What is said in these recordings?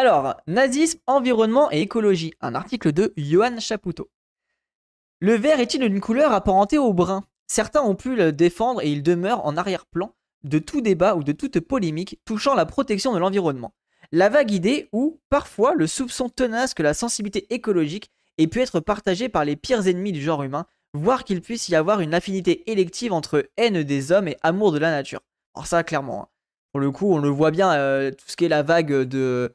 Alors, nazisme, environnement et écologie. Un article de Johan Chapoutot. Le vert est-il une couleur apparentée au brun? Certains ont pu le défendre et il demeure en arrière-plan de tout débat ou de toute polémique touchant la protection de l'environnement. La vague idée ou, parfois, le soupçon tenace que la sensibilité écologique ait pu être partagée par les pires ennemis du genre humain, voire qu'il puisse y avoir une affinité élective entre haine des hommes et amour de la nature. Alors ça, clairement, hein. pour le coup, on le voit bien, euh, tout ce qui est la vague de...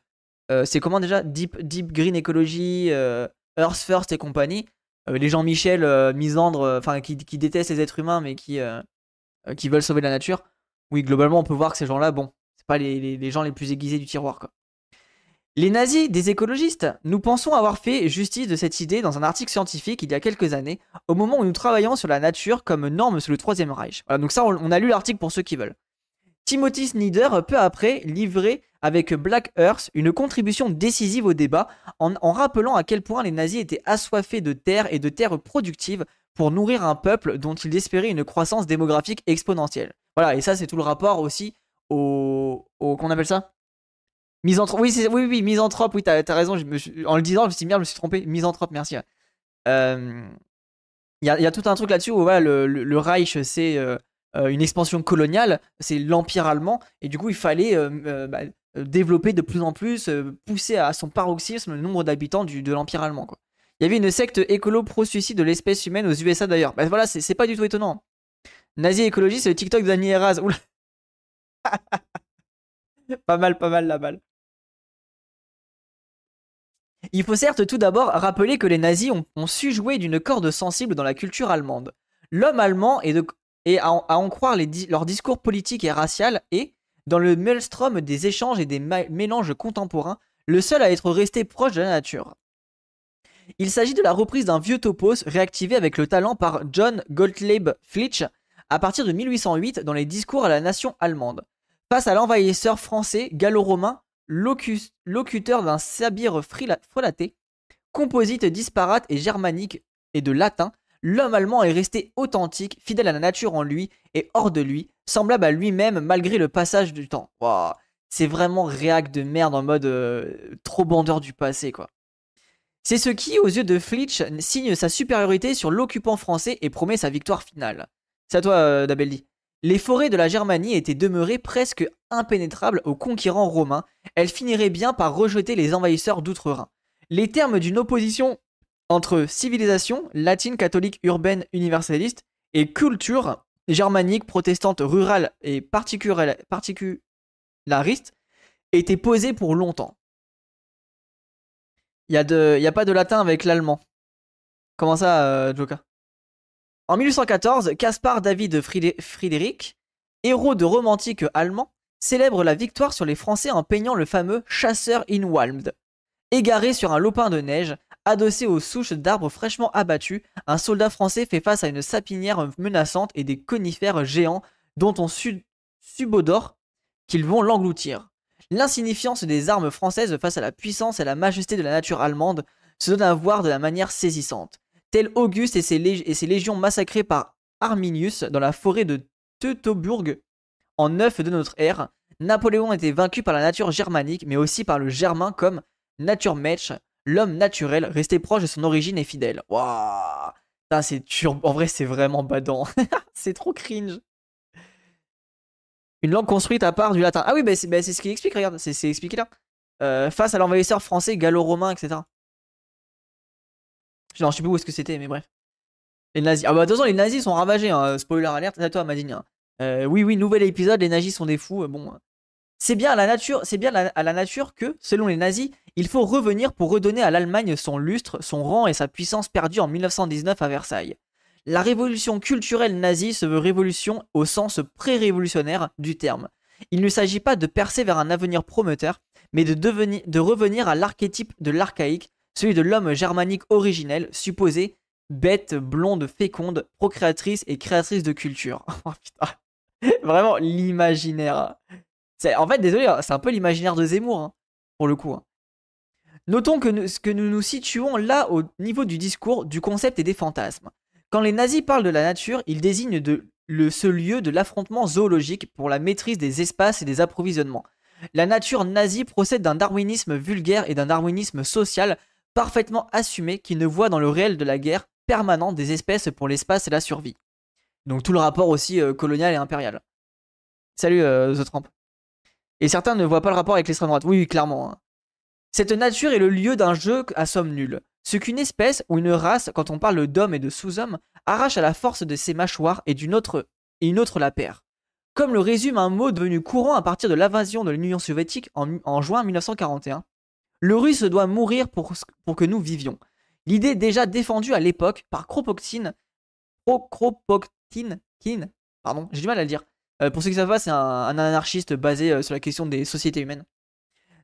euh, c'est comment déjà? Deep, Green Ecology, euh, Earth First et compagnie. Euh, les gens Michel, misandres, euh, enfin qui, détestent les êtres humains mais qui, veulent sauver la nature. Oui, globalement, on peut voir que ces gens-là, bon, c'est pas les, les- gens les plus aiguisés du tiroir, quoi. Les nazis des écologistes, nous pensons avoir fait justice de cette idée dans un article scientifique il y a quelques années, au moment où nous travaillions sur la nature comme norme sous le Troisième Reich. Donc ça, on a lu l'article pour ceux qui veulent. Timothy Snyder, peu après, livrait avec Black Earth une contribution décisive au débat en, rappelant à quel point les nazis étaient assoiffés de terre et de terres productives pour nourrir un peuple dont ils espéraient une croissance démographique exponentielle. Voilà, et ça, c'est tout le rapport aussi au. qu'on appelle ça? Misanthrope. Oui, oui, oui, misanthrope, oui, t'as as raison. En le disant, je me suis merde, je me suis trompé. Misanthrope, merci. Euh, Il y, a, tout un truc là-dessus où le, Reich, c'est euh, une expansion coloniale, c'est l'Empire allemand, et du coup, il fallait euh, euh, bah, euh, développer de plus en plus, euh, pousser à son paroxysme le nombre d'habitants de l'Empire allemand. Il y avait une secte écolo pro-suicide de l'espèce humaine aux USA d'ailleurs. Bah voilà, c'est pas du tout étonnant. Nazi écologie, c'est le TikTok d'Annie pas mal, pas mal la balle. Il faut certes tout d'abord rappeler que les nazis ont, ont su jouer d'une corde sensible dans la culture allemande. L'homme allemand est, de- et à, en- croire leur discours politique et racial est, dans le maelstrom des échanges et des mélanges contemporains, le seul à être resté proche de la nature. Il s'agit de la reprise d'un vieux topos réactivé avec le talent par John Gottlieb Flitch à partir de 1808 dans les discours à la nation allemande. Face à l'envahisseur français gallo-romain, locu- locuteur d'un sabir frelaté, composite disparate et germanique et de latin, l'homme allemand est resté authentique, fidèle à la nature en lui et hors de lui, semblable à lui-même malgré le passage du temps. Waouh, c'est vraiment réac de merde en mode euh, trop bandeur du passé quoi. C'est ce qui, aux yeux de Flitch, signe sa supériorité sur l'occupant français et promet sa victoire finale. C'est à toi, euh, Dabeldi. Les forêts de la Germanie étaient demeurées presque impénétrables aux conquérants romains. Elles finiraient bien par rejeter les envahisseurs d'outre-Rhin. Les termes d'une opposition entre civilisation, latine, catholique, urbaine, universaliste, et culture, germanique, protestante, rurale et particula- particulariste, étaient posés pour longtemps. Il n'y a, a pas de latin avec l'allemand. Comment ça, euh, Joker? En 1814, Caspar David Friedrich, héros de romantique allemand, célèbre la victoire sur les Français en peignant le fameux chasseur Inwalmed. Égaré sur un lopin de neige, adossé aux souches d'arbres fraîchement abattus, un soldat français fait face à une sapinière menaçante et des conifères géants dont on su- subodore qu'ils vont l'engloutir. L'insignifiance des armes françaises face à la puissance et la majesté de la nature allemande se donne à voir de la manière saisissante. Tel Auguste et ses, lég- et ses légions massacrées par Arminius dans la forêt de Teutoburg en 9 de notre ère, Napoléon était vaincu par la nature germanique, mais aussi par le germain comme Naturmensch, l'homme naturel, resté proche de son origine et fidèle. Waouh c'est En vrai, c'est vraiment badant. c'est trop cringe. Une langue construite à part du latin. Ah oui, bah c'est ce qu'il explique, regarde, c'est expliqué là. Euh, face à l'envahisseur français, gallo-romain, etc. Non, je sais plus où est-ce que c'était, mais bref. Les nazis. Ah bah de toute façon, les nazis sont ravagés, hein. spoiler alerte, à toi, Madine. hein. Euh, oui, oui, nouvel épisode, les nazis sont des fous. euh, Bon, euh. c'est bien la nature, bien à la nature que, selon les nazis, il faut revenir pour redonner à l'Allemagne son lustre, son rang et sa puissance perdue en 1919 à Versailles. La révolution culturelle nazie se veut révolution au sens pré-révolutionnaire du terme. Il ne s'agit pas de percer vers un avenir prometteur, mais de, revenir à l'archétype de l'archaïque, celui de l'homme germanique originel, supposé, bête, blonde, féconde, procréatrice et créatrice de culture. Oh, putain. Vraiment l'imaginaire. En fait, désolé, hein, c'est un peu l'imaginaire de Zemmour, hein, pour le coup. hein. Notons que nous, nous situons là au niveau du discours, du concept et des fantasmes. Quand les nazis parlent de la nature, ils désignent ce lieu de l'affrontement zoologique pour la maîtrise des espaces et des approvisionnements. La nature nazie procède d'un darwinisme vulgaire et d'un darwinisme social parfaitement assumé qui ne voit dans le réel de la guerre permanente des espèces pour l'espace et la survie. Donc tout le rapport aussi euh, colonial et impérial. Salut euh, The Trump. Et certains ne voient pas le rapport avec l'extrême droite. Oui, clairement. Hein. Cette nature est le lieu d'un jeu à somme nulle. Ce qu'une espèce ou une race, quand on parle d'homme et de sous-homme, arrache à la force de ses mâchoires et d'une autre et une autre la perd. Comme le résume un mot devenu courant à partir de l'invasion de l'Union soviétique en, juin 1941, le russe doit mourir pour, que nous vivions. L'idée déjà défendue à l'époque par Kropotkin, Kropotkin, pardon, j'ai du mal à le dire. Euh, pour ceux qui savent pas, c'est un, anarchiste basé euh, sur la question des sociétés humaines.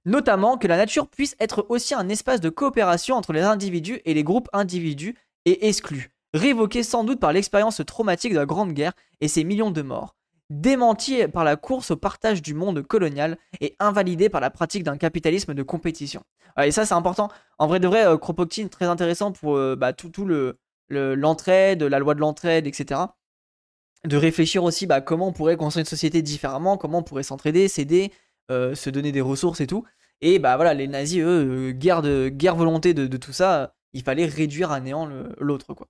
Notamment que la nature puisse être aussi un espace de coopération entre les individus et les groupes individus et exclus, révoqué sans doute par l'expérience traumatique de la Grande Guerre et ses millions de morts démenti par la course au partage du monde colonial et invalidé par la pratique d'un capitalisme de compétition. et ça, c'est important. En vrai de vrai, euh, Kropotkin, très intéressant pour euh, bah, tout, le, l'entraide, la loi de l'entraide, etc. De réfléchir aussi bah, comment on pourrait construire une société différemment, comment on pourrait s'entraider, s'aider, se donner des ressources et tout. Et bah voilà, les nazis, eux, guerre, de, guerre volonté de, de tout ça, il fallait réduire à néant l'autre, quoi.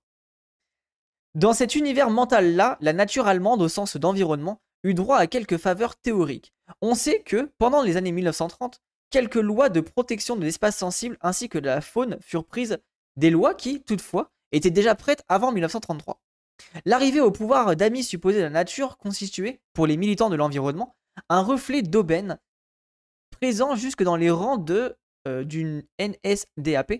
Dans cet univers mental-là, la nature allemande au sens d'environnement eut droit à quelques faveurs théoriques. On sait que, pendant les années 1930, quelques lois de protection de l'espace sensible ainsi que de la faune furent prises, des lois qui, toutefois, étaient déjà prêtes avant 1933. L'arrivée au pouvoir d'amis supposés de la nature constituait, pour les militants de l'environnement, un reflet d'aubaine présent jusque dans les rangs de euh, d'une NSDAP,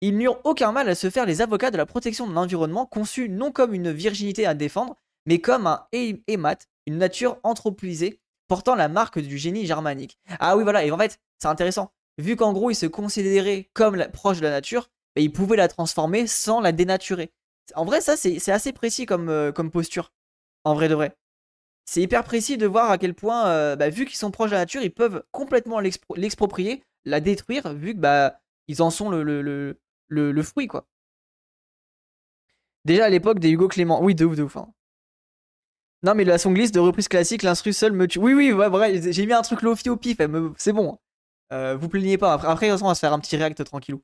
ils n'eurent aucun mal à se faire les avocats de la protection de l'environnement conçus non comme une virginité à défendre, mais comme un hémat, une nature anthropolisée portant la marque du génie germanique. Ah oui, voilà, et en fait, c'est intéressant. Vu qu'en gros, ils se considéraient comme proche de la nature, bah, ils pouvaient la transformer sans la dénaturer. En vrai, ça, c'est assez précis comme, euh, comme posture. En vrai de vrai. C'est hyper précis de voir à quel point, euh, bah, vu qu'ils sont proches de la nature, ils peuvent complètement l'exproprier, la détruire, vu que bah, ils en sont le, le, fruit, quoi. Déjà à l'époque des Hugo Clément. Oui, de ouf, de ouf. Hein. Non, mais la son glisse de reprise classique, l'instru seul me tue. Oui, oui, ouais, j'ai mis un truc lofi au pif, c'est bon. Hein. Euh, vous plaignez pas. Après, après, on va se faire un petit react tranquillou.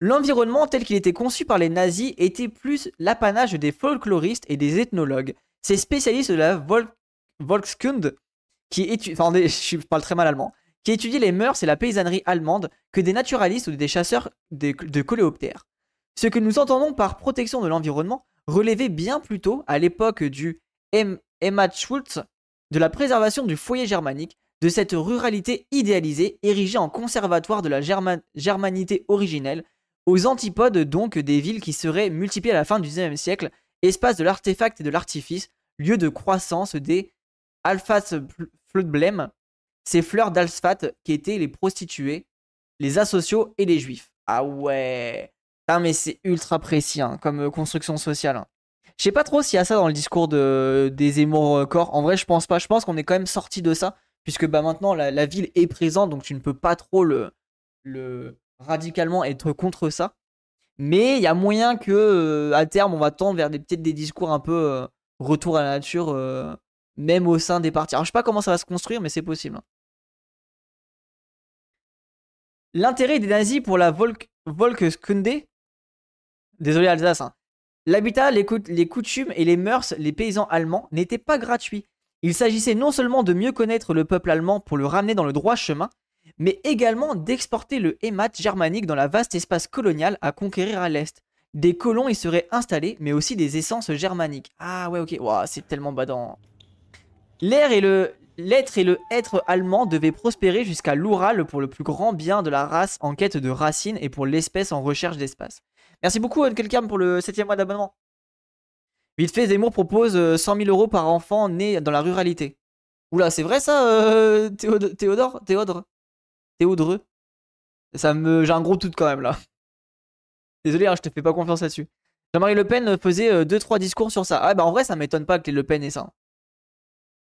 L'environnement tel qu'il était conçu par les nazis était plus l'apanage des folkloristes et des ethnologues. Ces spécialistes de la Volkskunde, qui enfin, je parle très mal allemand, qui étudie les mœurs et la paysannerie allemande que des naturalistes ou des chasseurs de, coléoptères. Ce que nous entendons par protection de l'environnement relevait bien plus tôt, à l'époque du Emma Schultz, de la préservation du foyer germanique, de cette ruralité idéalisée érigée en conservatoire de la germanité originelle, aux antipodes donc des villes qui seraient multipliées à la fin du XIXe siècle, espace de l'artefact et de l'artifice, lieu de croissance des Alphas-Flutblem, ces fleurs d'Alsfat qui étaient les prostituées, les asociaux et les juifs. Ah ouais. Ah mais c'est ultra précis hein, comme euh, construction sociale. Hein. Je sais pas trop s'il y a ça dans le discours de, des émours corps. En vrai, je pense pas. Je pense qu'on est quand même sorti de ça. Puisque bah, maintenant, la, ville est présente. Donc tu ne peux pas trop le radicalement être contre ça. Mais il y a moyen que euh, à terme, on va tendre vers des, peut-être des discours un peu euh, retour à la nature même au sein des partis. Alors je sais pas comment ça va se construire, mais c'est possible. L'intérêt des nazis pour la Volk, Volkskunde, désolé Alsace, hein. l'habitat, les, les coutumes et les mœurs, les paysans allemands n'étaient pas gratuits. Il s'agissait non seulement de mieux connaître le peuple allemand pour le ramener dans le droit chemin, mais également d'exporter le hémat germanique dans la vaste espace colonial à conquérir à l'est. Des colons y seraient installés, mais aussi des essences germaniques. Ah ouais, ok, c'est tellement badant. L'être et le être allemand devaient prospérer jusqu'à l'Oural pour le plus grand bien de la race en quête de racines et pour l'espèce en recherche d'espace. Merci beaucoup quelqu'un pour le 7 mois d'abonnement. Vite fait, Zemmour propose 100 euh, 000 euros par enfant né dans la ruralité. Oula, c'est vrai ça, euh, Théodore Théodore Théodre Ça me... J'ai un gros doute quand même là. Désolé, hein, je te fais pas confiance là-dessus. Jean-Marie Le Pen faisait 2-3 euh, discours sur ça. Ah bah en vrai, ça m'étonne pas que les Le Pen aient ça.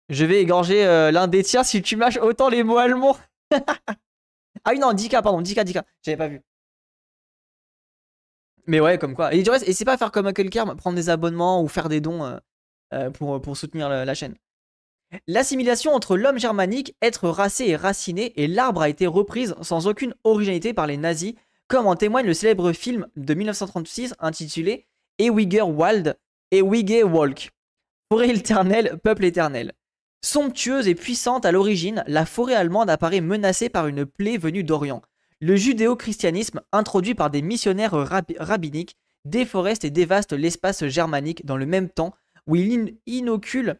Je vais égorger euh, l'un des tiens si tu mâches autant les mots allemands. ah oui, non, 10K, pardon, 10K, 10K. J'avais pas vu. Mais ouais, comme quoi. Et du reste, c'est pas faire comme quelqu'un, prendre des abonnements ou faire des dons euh, euh, pour, pour soutenir la, chaîne. L'assimilation entre l'homme germanique, être racé et raciné, et l'arbre a été reprise sans aucune originalité par les nazis, comme en témoigne le célèbre film de 1936 intitulé Ewiger Wald, Ewige Walk. Forêt éternelle, peuple éternel. Somptueuse et puissante à l'origine, la forêt allemande apparaît menacée par une plaie venue d'Orient. Le judéo-christianisme, introduit par des missionnaires rabbiniques, déforeste et dévaste l'espace germanique dans le même temps où il inocule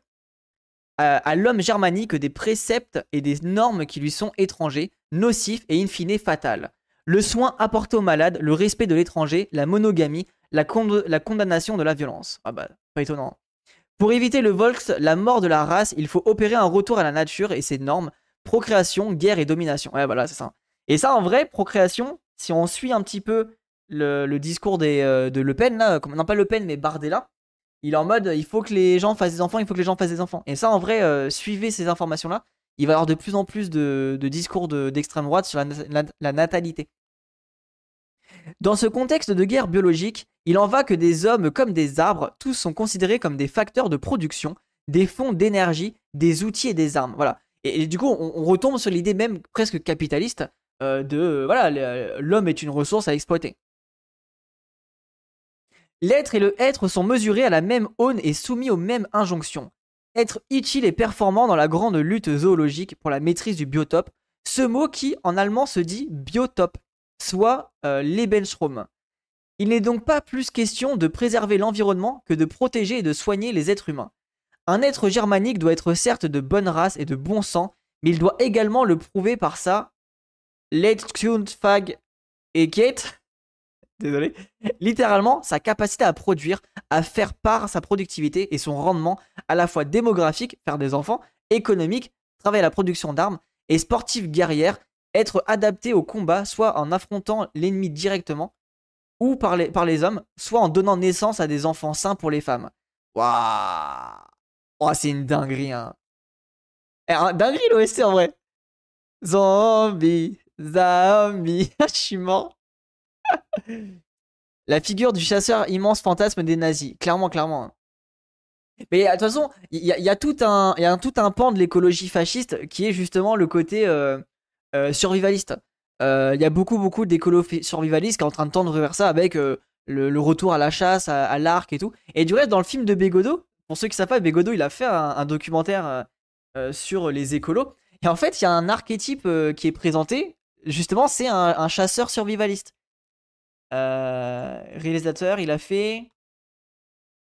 à, l'homme germanique des préceptes et des normes qui lui sont étrangers, nocifs et in fine fatals. Le soin apporté aux malades, le respect de l'étranger, la monogamie, la, condamnation de la violence. Ah bah, pas étonnant. Pour éviter le Volks, la mort de la race, il faut opérer un retour à la nature et ses normes, procréation, guerre et domination. Ouais, voilà, c'est ça. Et ça, en vrai, procréation, si on suit un petit peu le, discours euh, de Le Pen, là, non pas Le Pen, mais Bardella, il est en mode il faut que les gens fassent des enfants, il faut que les gens fassent des enfants. Et ça, en vrai, euh, suivez ces informations-là. Il va y avoir de plus en plus de, discours d'extrême droite sur la, natalité. Dans ce contexte de guerre biologique, il en va que des hommes comme des arbres, tous sont considérés comme des facteurs de production, des fonds d'énergie, des outils et des armes. Voilà. Et, du coup, on, retombe sur l'idée même presque capitaliste euh, de voilà, l'homme est une ressource à exploiter. L'être et le être sont mesurés à la même aune et soumis aux mêmes injonctions. Être utile et performant dans la grande lutte zoologique pour la maîtrise du biotope, ce mot qui en allemand se dit biotope, soit euh, Lebensraum. Il n'est donc pas plus question de préserver l'environnement que de protéger et de soigner les êtres humains. Un être germanique doit être certes de bonne race et de bon sang, mais il doit également le prouver par sa et désolé, littéralement sa capacité à produire, à faire part sa productivité et son rendement à la fois démographique, faire des enfants, économique, travailler à la production d'armes et sportif guerrière, être adapté au combat soit en affrontant l'ennemi directement ou par les, hommes, soit en donnant naissance à des enfants sains pour les femmes. Waouh c'est une dinguerie, hein. Eh, dinguerie l'OST en vrai. Zombie, zombie. Je suis mort. La figure du chasseur immense fantasme des nazis. Clairement, clairement. Hein. Mais de toute façon, il y, a tout un, y a tout un pan de l'écologie fasciste qui est justement le côté euh, euh, survivaliste. Euh, il y a beaucoup, beaucoup d'écolos survivalistes qui sont en train de tendre vers ça avec le, retour à la chasse, à, l'arc et tout. Et du reste, dans le film de Bégodeau, pour ceux qui savent pas, Bégodeau, il a fait un, documentaire sur les écolos. Et en fait, il y a un archétype qui est présenté. Justement, c'est un chasseur survivaliste. Euh, réalisateur, il a fait.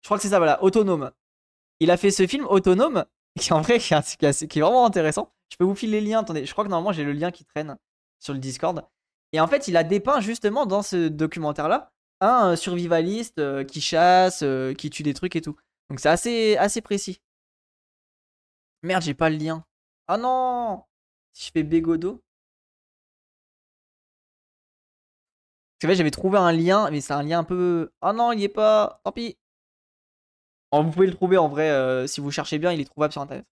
Je crois que c'est ça, voilà, Autonome. Il a fait ce film Autonome, qui en vrai est, vraiment intéressant. Je peux vous filer les liens, attendez, je crois que normalement j'ai le lien qui traîne sur le Discord. Et en fait, il a dépeint justement dans ce documentaire-là un survivaliste euh, qui chasse, euh, qui tue des trucs et tout. Donc c'est assez, assez précis. Merde, j'ai pas le lien. Ah non Si je fais Bégodo. J'avais trouvé un lien, mais c'est un lien un peu. Oh non, il n'y est pas. Tant pis. vous pouvez le trouver en vrai, euh, si vous cherchez bien, il est trouvable sur internet.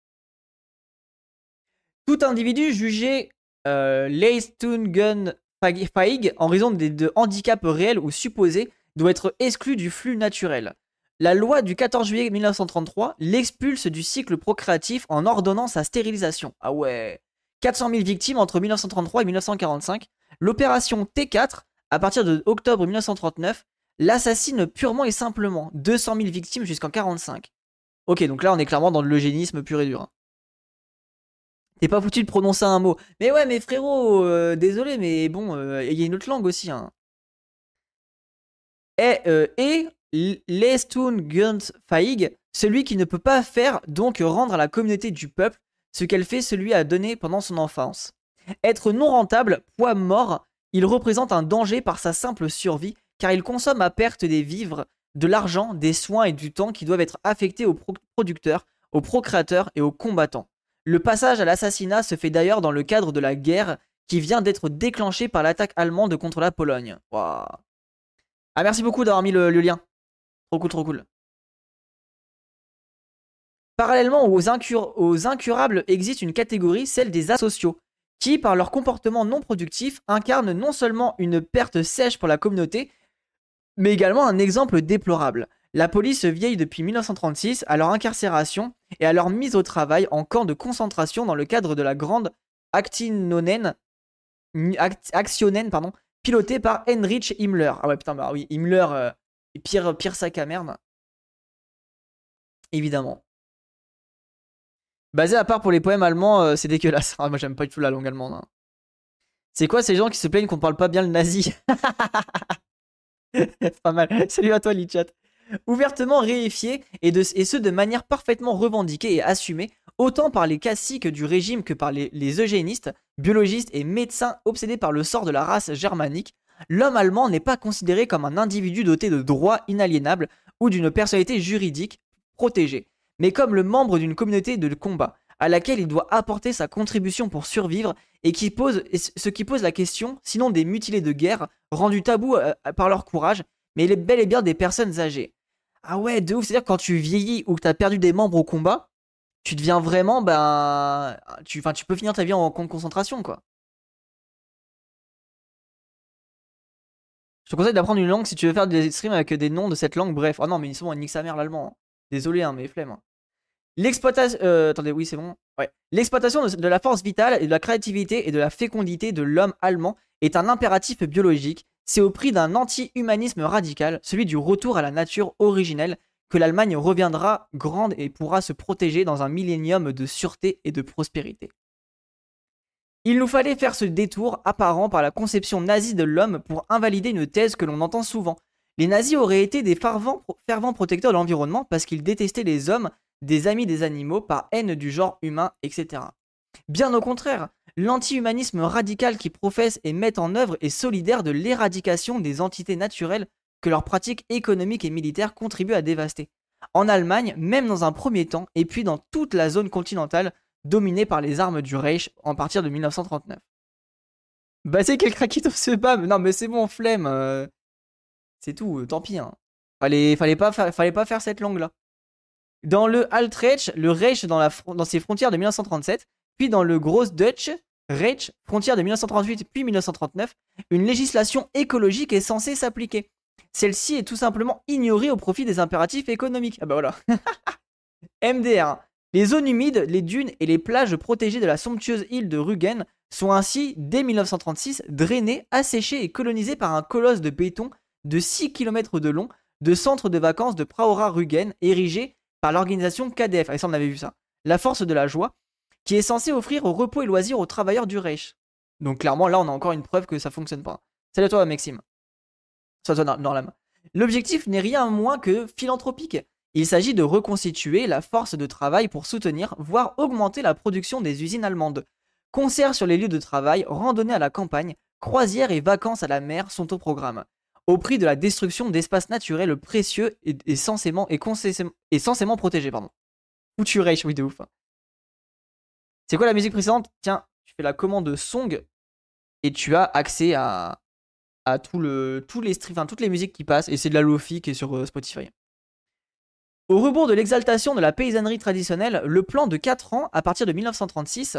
Tout individu jugé euh, Leistungen Feig en raison de, de handicaps réels ou supposés doit être exclu du flux naturel. La loi du 14 juillet 1933 l'expulse du cycle procréatif en ordonnant sa stérilisation. Ah ouais 400 000 victimes entre 1933 et 1945. L'opération T4 à partir de octobre 1939, l'assassine purement et simplement 200 000 victimes jusqu'en 45. Ok, donc là on est clairement dans l'eugénisme pur et dur. Hein. T'es pas foutu de prononcer un mot. Mais ouais, mais frérot, euh, désolé, mais bon, euh, il y a une autre langue aussi. Hein. Et, euh, et Faig, celui qui ne peut pas faire, donc rendre à la communauté du peuple ce qu'elle fait celui à donner pendant son enfance. Être non rentable, poids mort, il représente un danger par sa simple survie, car il consomme à perte des vivres, de l'argent, des soins et du temps qui doivent être affectés aux producteurs, aux procréateurs et aux combattants. Le passage à l'assassinat se fait d'ailleurs dans le cadre de la guerre qui vient d'être déclenchée par l'attaque allemande contre la Pologne. Ah merci beaucoup d'avoir mis le, lien. Trop cool, trop cool. Parallèlement aux, aux incurables existe une catégorie, celle des asociaux, qui, par leur comportement non productif, incarnent non seulement une perte sèche pour la communauté, mais également un exemple déplorable. La police vieille depuis 1936 à leur incarcération et à leur mise au travail en camp de concentration dans le cadre de la grande Actinonen, Actionen, pardon, pilotée par Heinrich Himmler. Ah ouais, putain, bah oui, Himmler, euh, pire, pire sac à merde. Évidemment. Basé à part pour les poèmes allemands, euh, c'est dégueulasse. Ah, moi, j'aime pas du tout la langue allemande. Hein. C'est quoi ces gens qui se plaignent qu'on parle pas bien le nazi? Pas mal. Salut à toi, Lichat. Ouvertement réifié et, de, et ce de manière parfaitement revendiquée et assumée, autant par les classiques du régime que par les, eugénistes, biologistes et médecins obsédés par le sort de la race germanique, l'homme allemand n'est pas considéré comme un individu doté de droits inaliénables ou d'une personnalité juridique protégée, mais comme le membre d'une communauté de combat à laquelle il doit apporter sa contribution pour survivre et qui pose ce qui pose la question, sinon des mutilés de guerre rendus tabous euh, par leur courage, mais il bel et bien des personnes âgées. Ah ouais, de ouf, c'est-à-dire quand tu vieillis ou que tu as perdu des membres au combat, tu deviens vraiment, ben. Tu, tu peux finir ta vie en camp de concentration, quoi. Je te conseille d'apprendre une langue si tu veux faire des streams avec des noms de cette langue, bref. Oh non, mais ils sont nique sa mère l'allemand. Hein. Désolé, hein, mais flemme. Hein. L'exploitation. Euh, de, la force vitale et de la créativité et de la fécondité de l'homme allemand est un impératif biologique. C'est au prix d'un anti-humanisme radical, celui du retour à la nature originelle, que l'Allemagne reviendra grande et pourra se protéger dans un millénium de sûreté et de prospérité. Il nous fallait faire ce détour apparent par la conception nazie de l'homme pour invalider une thèse que l'on entend souvent. Les nazis auraient été des fervents protecteurs de l'environnement parce qu'ils détestaient les hommes des amis des animaux par haine du genre humain, etc. Bien au contraire, l'anti-humanisme radical qui professe et met en œuvre est solidaire de l'éradication des entités naturelles que leurs pratiques économiques et militaires contribuent à dévaster. En Allemagne, même dans un premier temps, et puis dans toute la zone continentale dominée par les armes du Reich en partir de 1939. Bah c'est quel craquito ce bam Non mais c'est bon, flemme. Euh. C'est tout, euh, tant pis. Hein. Fallait, fallait, pas faire, fallait pas faire cette langue là. Dans le Altreich, le Reich dans, ses frontières de 1937, puis dans le Großdeutsche Reich, frontière de 1938 puis 1939, une législation écologique est censée s'appliquer. Celle-ci est tout simplement ignorée au profit des impératifs économiques. Ah bah voilà. MDR. Les zones humides, les dunes et les plages protégées de la somptueuse île de Rügen sont ainsi, dès 1936, drainées, asséchées et colonisées par un colosse de béton de 6 km de long de centre de vacances de Praora-Rügen érigé par l'organisation KDF, ah, ça on avait vu ça, la force de la joie, qui est censée offrir au repos et loisirs aux travailleurs du Reich. Donc clairement là on a encore une preuve que ça fonctionne pas. Salut à toi Maxime. Soit toi Norlam. L'objectif n'est rien moins que philanthropique. Il s'agit de reconstituer la force de travail pour soutenir, voire augmenter la production des usines allemandes. Concerts sur les lieux de travail, randonnées à la campagne, croisières et vacances à la mer sont au programme au prix de la destruction d'espaces naturels précieux et, et, censément protégés. Pardon. Foutu oui de ouf. Hein. C'est quoi la musique précédente? Tiens, tu fais la commande Song et tu as accès à, tous les toutes les musiques qui passent et c'est de la Lofi qui est sur euh, Spotify. Au rebours de l'exaltation de la paysannerie traditionnelle, le plan de 4 ans à partir de 1936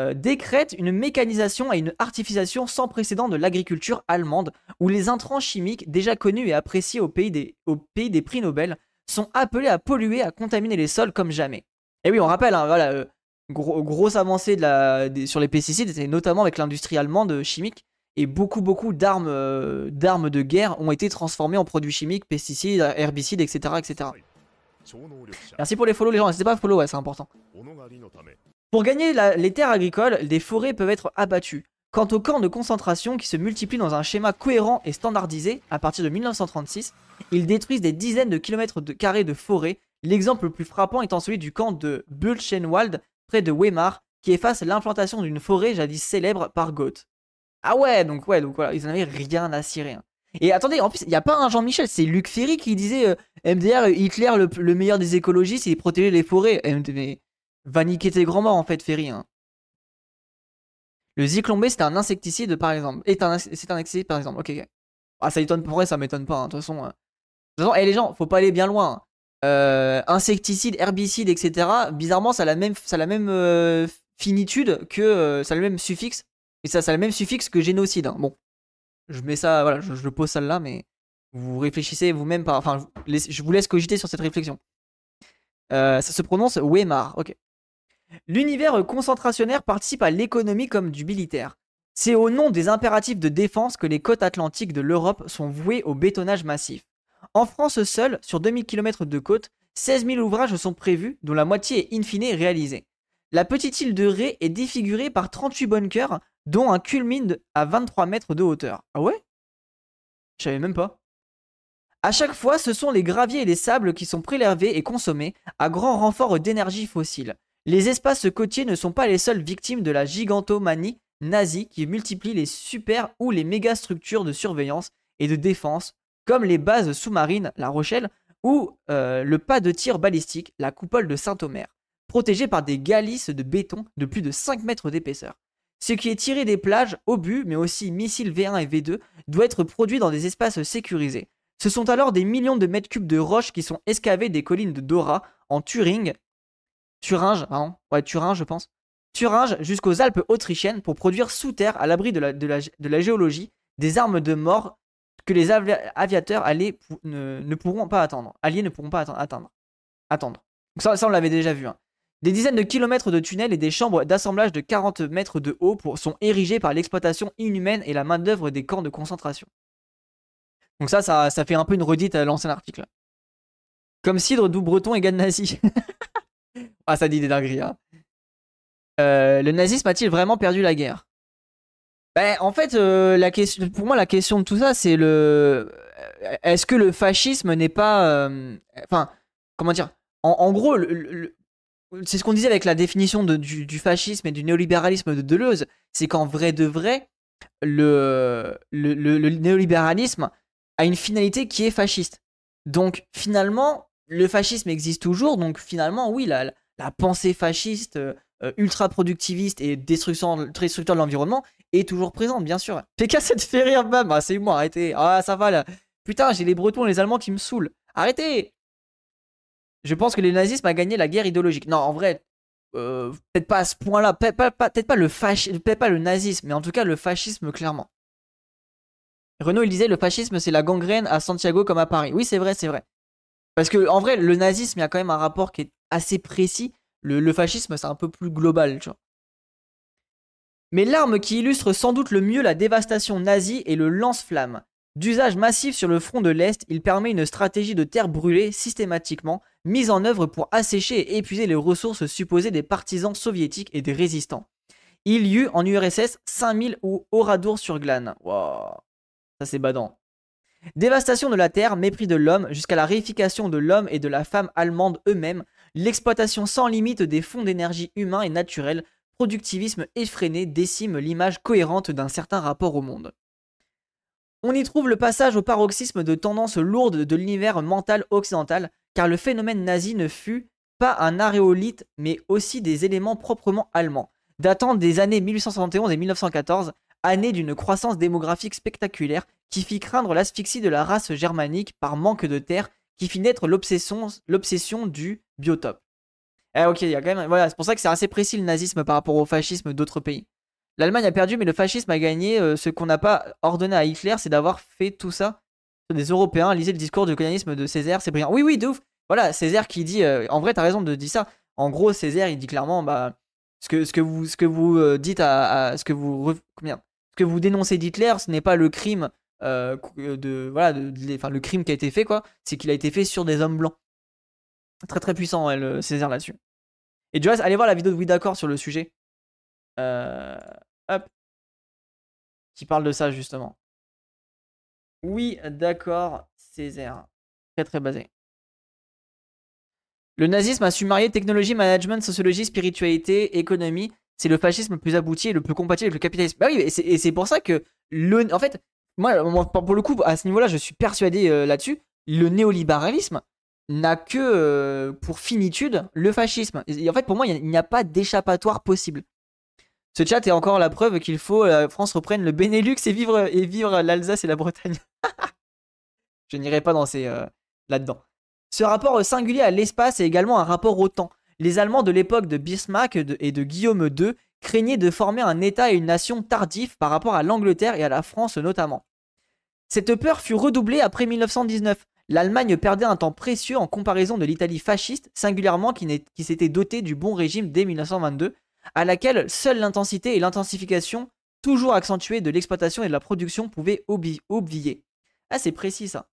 euh, décrète une mécanisation et une artificialisation sans précédent de l'agriculture allemande, où les intrants chimiques déjà connus et appréciés au pays des, au pays des prix Nobel sont appelés à polluer, à contaminer les sols comme jamais. Et oui, on rappelle, hein, voilà, euh, grosse avancée sur les pesticides, notamment avec l'industrie allemande chimique, et beaucoup, beaucoup d'armes, euh, de guerre ont été transformées en produits chimiques, pesticides, herbicides, etc. etc. Merci pour les follow les gens, n'hésitez pas à follow, ouais, c'est important. Pour gagner les terres agricoles, des forêts peuvent être abattues. Quant aux camps de concentration qui se multiplient dans un schéma cohérent et standardisé à partir de 1936, ils détruisent des dizaines de kilomètres de carrés de forêt. L'exemple le plus frappant étant celui du camp de Bulchenwald près de Weimar qui efface l'implantation d'une forêt jadis célèbre par Goethe. Ah ouais, donc ouais, donc voilà, ils en avaient rien à cirer. Hein. Et attendez, en plus, il n'y a pas un Jean-Michel, c'est Luc Ferry qui disait euh, MDR, Hitler, le, meilleur des écologistes, il protégeait les forêts. Mais va niquer tes grands-morts en fait, Ferry. Hein. Le zyklon B, c'est un insecticide par exemple. C'est un, insecticide par exemple. Ok, Ah, ça étonne pour vrai, ça m'étonne pas. Hein. De toute façon, euh. de toute façon, eh, les gens, faut pas aller bien loin. Hein. Euh, insecticide, herbicide, etc. Bizarrement, ça a la même, euh, finitude que. ça a le même suffixe. Et ça, ça a le même suffixe que génocide. Bon. Je mets ça, voilà, je, je pose ça là, mais. Vous réfléchissez vous-même par. Enfin, je vous laisse cogiter sur cette réflexion. Euh, ça se prononce Weimar. Ok. L'univers concentrationnaire participe à l'économie comme du militaire. C'est au nom des impératifs de défense que les côtes atlantiques de l'Europe sont vouées au bétonnage massif. En France seule, sur 2000 km de côte, 16 000 ouvrages sont prévus, dont la moitié est in fine réalisée. La petite île de Ré est défigurée par 38 bunkers, dont un culmine à 23 mètres de hauteur. Ah ouais? Je savais même pas. À chaque fois, ce sont les graviers et les sables qui sont prélevés et consommés, à grand renfort d'énergie fossile. Les espaces côtiers ne sont pas les seules victimes de la gigantomanie nazie qui multiplie les super ou les méga structures de surveillance et de défense, comme les bases sous-marines La Rochelle ou euh, le pas de tir balistique, la coupole de Saint-Omer, protégée par des galices de béton de plus de 5 mètres d'épaisseur. Ce qui est tiré des plages, obus, mais aussi missiles V1 et V2, doit être produit dans des espaces sécurisés, ce sont alors des millions de mètres cubes de roches qui sont excavées des collines de Dora, en Turing, Thuringe, pardon, ouais, Thuringe, je pense, Thuringe jusqu'aux Alpes autrichiennes pour produire sous terre, à l'abri de la, géologie, des armes de mort que les aviateurs alliés ne, pourront pas attendre. Alliés ne pourront pas attendre. ça, ça, on l'avait déjà vu. Hein. Des dizaines de kilomètres de tunnels et des chambres d'assemblage de 40 mètres de haut sont érigés par l'exploitation inhumaine et la main-d'œuvre des camps de concentration. Donc ça, ça, fait un peu une redite à l'ancien article. Comme cidre, doux breton égale nazi. ah, ça dit des dingueries. Hein. Euh, le nazisme a-t-il vraiment perdu la guerre? Ben, En fait, euh, la question, pour moi, la question de tout ça, c'est le. Euh, est-ce que le fascisme n'est pas. Enfin, comment dire? En, gros, c'est ce qu'on disait avec la définition du, fascisme et du néolibéralisme de Deleuze. C'est qu'en vrai de vrai, le, le néolibéralisme a une finalité qui est fasciste. Donc finalement, le fascisme existe toujours, donc finalement, oui, la, la pensée fasciste, euh, euh, ultra productiviste et destructeur de l'environnement est toujours présente, bien sûr. PK, ça te fait rire, bam, ah, c'est moi, arrêtez. Ah, ça va là. Putain, j'ai les Bretons et les Allemands qui me saoulent. Arrêtez Je pense que le nazisme a gagné la guerre idéologique. Non, en vrai, euh, peut-être pas à ce point-là, peut-être pas, le peut pas le nazisme, mais en tout cas le fascisme, clairement. Renaud, il disait le fascisme, c'est la gangrène à Santiago comme à Paris. Oui, c'est vrai, c'est vrai. Parce que, en vrai, le nazisme, il y a quand même un rapport qui est assez précis. Le, fascisme, c'est un peu plus global, tu vois. Mais l'arme qui illustre sans doute le mieux la dévastation nazie est le lance-flamme. D'usage massif sur le front de l'Est, il permet une stratégie de terre brûlée systématiquement mise en œuvre pour assécher et épuiser les ressources supposées des partisans soviétiques et des résistants. Il y eut en URSS 5000 ou Oradour sur Glane. Wow. Ça, c'est badant. Dévastation de la terre, mépris de l'homme, jusqu'à la réification de l'homme et de la femme allemande eux-mêmes, l'exploitation sans limite des fonds d'énergie humains et naturels, productivisme effréné décime l'image cohérente d'un certain rapport au monde. On y trouve le passage au paroxysme de tendances lourdes de l'univers mental occidental, car le phénomène nazi ne fut pas un aréolite, mais aussi des éléments proprement allemands, datant des années 1871 et 1914, année d'une croissance démographique spectaculaire qui fit craindre l'asphyxie de la race germanique par manque de terre, qui fit naître l'obsession du biotope. Eh ok, il y a quand même. Voilà, c'est pour ça que c'est assez précis le nazisme par rapport au fascisme d'autres pays. L'Allemagne a perdu, mais le fascisme a gagné. Euh, ce qu'on n'a pas ordonné à Hitler, c'est d'avoir fait tout ça. Des Européens, lisez le discours du colonialisme de Césaire, c'est brillant. Oui, oui, de ouf. Voilà, Césaire qui dit. Euh, en vrai, t'as raison de dire ça. En gros, Césaire, il dit clairement, bah, ce que, ce vous, ce que vous euh, dites à, ce que vous, combien, que vous dénoncez d'Hitler, ce n'est pas le crime euh, de voilà, de, le crime qui a été fait quoi, c'est qu'il a été fait sur des hommes blancs. Très très puissant elle, euh, Césaire là-dessus. Et du reste, allez voir la vidéo de Oui d'accord sur le sujet. Euh, hop. Qui parle de ça justement. Oui, d'accord, Césaire. Très très basé. Le nazisme a su marier technologie, management, sociologie, spiritualité, économie c'est le fascisme le plus abouti et le plus compatible avec le capitalisme. Bah oui, et c'est pour ça que, le, en fait, moi, pour le coup, à ce niveau-là, je suis persuadé euh, là-dessus, le néolibéralisme n'a que euh, pour finitude le fascisme. Et en fait, pour moi, il n'y a, pas d'échappatoire possible. Ce chat est encore la preuve qu'il faut que la France reprenne le Benelux et vivre, et vivre l'Alsace et la Bretagne. je n'irai pas dans ces euh, là-dedans. Ce rapport singulier à l'espace est également un rapport au temps les Allemands de l'époque de Bismarck et de Guillaume II craignaient de former un État et une nation tardifs par rapport à l'Angleterre et à la France notamment. Cette peur fut redoublée après 1919. L'Allemagne perdait un temps précieux en comparaison de l'Italie fasciste, singulièrement qui, s'était dotée du bon régime dès 1922, à laquelle seule l'intensité et l'intensification, toujours accentuées de l'exploitation et de la production, pouvaient obvier. Ah, précis ça.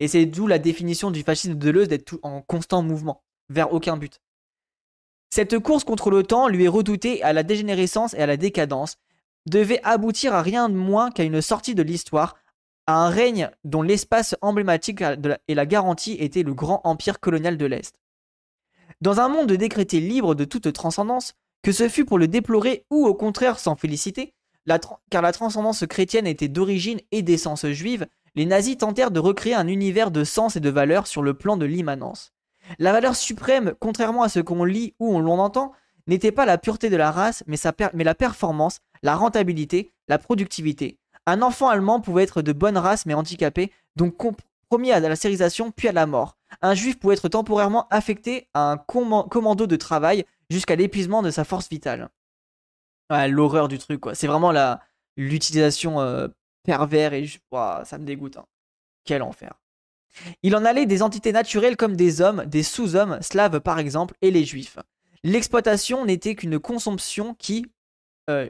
Et c'est d'où la définition du fascisme de Deleuze d'être en constant mouvement, vers aucun but. Cette course contre le temps lui est redoutée à la dégénérescence et à la décadence, devait aboutir à rien de moins qu'à une sortie de l'histoire, à un règne dont l'espace emblématique et la garantie était le grand empire colonial de l'Est. Dans un monde décrété libre de toute transcendance, que ce fût pour le déplorer ou au contraire s'en féliciter, car la transcendance chrétienne était d'origine et d'essence juive, les nazis tentèrent de recréer un univers de sens et de valeurs sur le plan de l'immanence. La valeur suprême, contrairement à ce qu'on lit ou l'on entend, n'était pas la pureté de la race, mais la performance, la rentabilité, la productivité. Un enfant allemand pouvait être de bonne race mais handicapé, donc compromis à la sérisation puis à la mort. Un juif pouvait être temporairement affecté à un commando de travail jusqu'à l'épuisement de sa force vitale. L'horreur du truc, quoi. C'est vraiment l'utilisation euh, pervers et ça me dégoûte. Hein. Quel enfer. Il en allait des entités naturelles comme des hommes, des sous-hommes, slaves par exemple, et les juifs. L'exploitation n'était qu'une consomption qui, euh,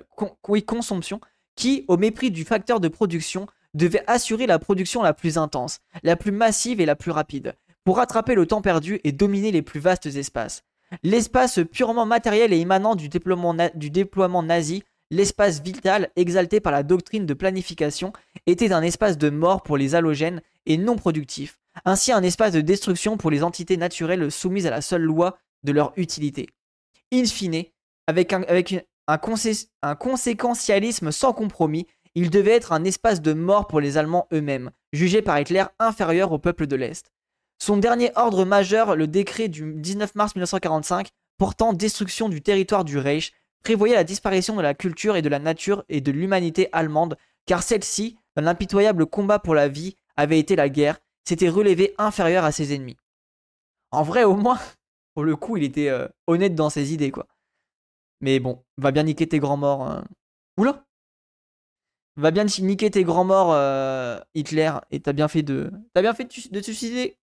oui, consomption, qui, au mépris du facteur de production, devait assurer la production la plus intense, la plus massive et la plus rapide, pour rattraper le temps perdu et dominer les plus vastes espaces. L'espace purement matériel et immanent du déploiement, nazi, l'espace vital exalté par la doctrine de planification, était un espace de mort pour les halogènes et non productif, ainsi un espace de destruction pour les entités naturelles soumises à la seule loi de leur utilité. In fine, avec un, avec un, conséquentialisme sans compromis, il devait être un espace de mort pour les Allemands eux-mêmes, jugés par Hitler inférieurs au peuple de l'Est. Son dernier ordre majeur, le décret du 19 mars 1945, portant destruction du territoire du Reich, prévoyait la disparition de la culture et de la nature et de l'humanité allemande, car celle-ci, dans l'impitoyable combat pour la vie, avait été la guerre, s'était relevée inférieure à ses ennemis. En vrai, au moins, pour le coup, il était euh, honnête dans ses idées, quoi. Mais bon, va bien niquer tes grands morts. Hein. Oula Va bien niquer tes grands morts, euh, Hitler, et t'as bien fait de. T'as bien fait de te suicider